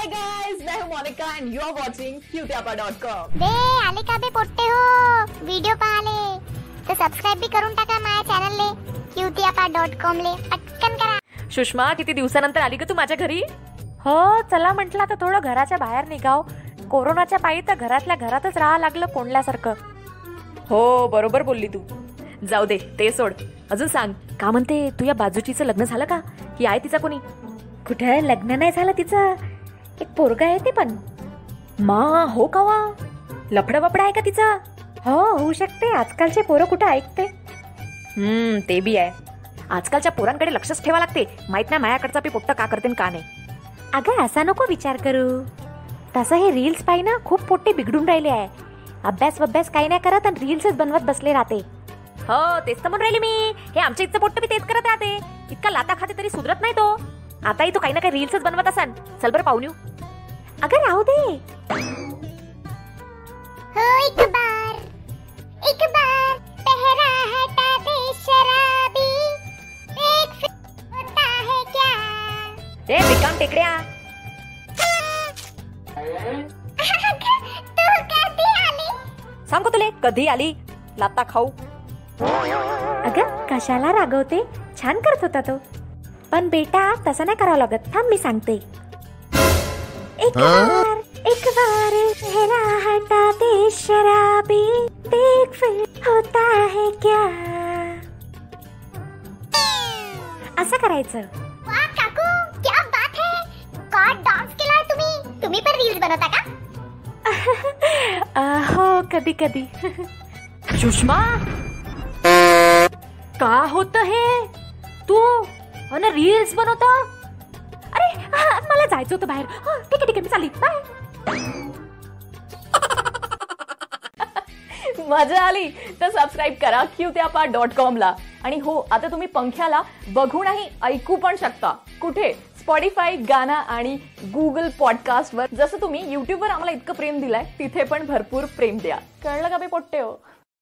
हाय guys मैं हूं Monika and you are watching क्यूट्यापा.com बे आले का बे पोट्टे हो? व्हिडिओ पाहाले तर सबस्क्राईब बी करून टाका माझ्या क्यूतियापा डॉट कॉम ले. पटकन करा. सुषमा किती दिवसानंतर आली का तू माझ्या घरी? हो चला म्हटलं आता थोडं घराच्या बाहेर निघाव. कोरोनाच्या पायी तर घरातल्या घरातच राहा लागलं कोंडल्यासारखं हो बरोबर बोलली तू. जाऊ दे ते सोड. अजून सांग का म्हणते तू या बाजूचीचं लग्न झालं का? की आहे तिचा कोणी? कुठे? लग्न नाही झालं तिचं? एक पोरग आहे ते पण. मा हो का वा? लफडं वपडं आहे का तिचं? हो होऊ शकते. आजकालचे पोरं कुठं ऐकते? हम्म ते बी आहे. आजकालच्या पोरांकडे लक्षच ठेवा लागते. माहीत नाही मायाकडचा पी पोट्ट का करते न का नाही. अगं असा नको विचार करू. तसं हे रील्स पाहि ना खूप पोट्टे बिघडून राहिले आहे. अभ्यास वभ्यास काही नाही करत आणि रील्सच बनवत बसले राहते. हो तेच तर म्हणून राहिले मी. हे आमच्या इथचं पोट्ट मी तेच करत राहते. इतका लाता खाते तरी सुधरत नाही तो. आताही तो काही ना काही रील्सच बनवत असन. चल बरं पाहून येऊ. अगं राहू दे। हो एक बार एक बार पहरा हटा दे शराबी। एक होता है क्या? ए बिकाम टेकड्या। तू कधी आली। सांगू तुले कधी आली। लाता खाऊ अगं कशाला रागवते छान करत होता तो। पण बेटा तसं नाही करावं लागत थांब मी सांगते. एक बार एक बार हटा दे शराबी देख फिर होता है क्या? असं करायचं. वा काकू क्या बात है. का डान्स केलाय तुम्ही. तुम्ही पण रील्स बनवता का? हो कधी कधी सुषमा का होत हे? तू? अन रील्स बनवता? अरे हा, मला जायचं होतं बाहेर. हो ठीक आहे ठीक आहे मी चालली. बाय मजा आली. तर सबस्क्राईब करा क्यूट्यापा डॉट कॉम ला. आणि हो आता तुम्ही पंख्याला बघूनही ऐकू पण शकता. कुठे? स्पॉडीफाय गाना आणि गुगल पॉडकास्टवर जसं तुम्ही युट्यूबवर आम्हाला इतकं प्रेम दिलाय तिथे पण भरपूर प्रेम द्या. कळलं का बे पोट्टे हो?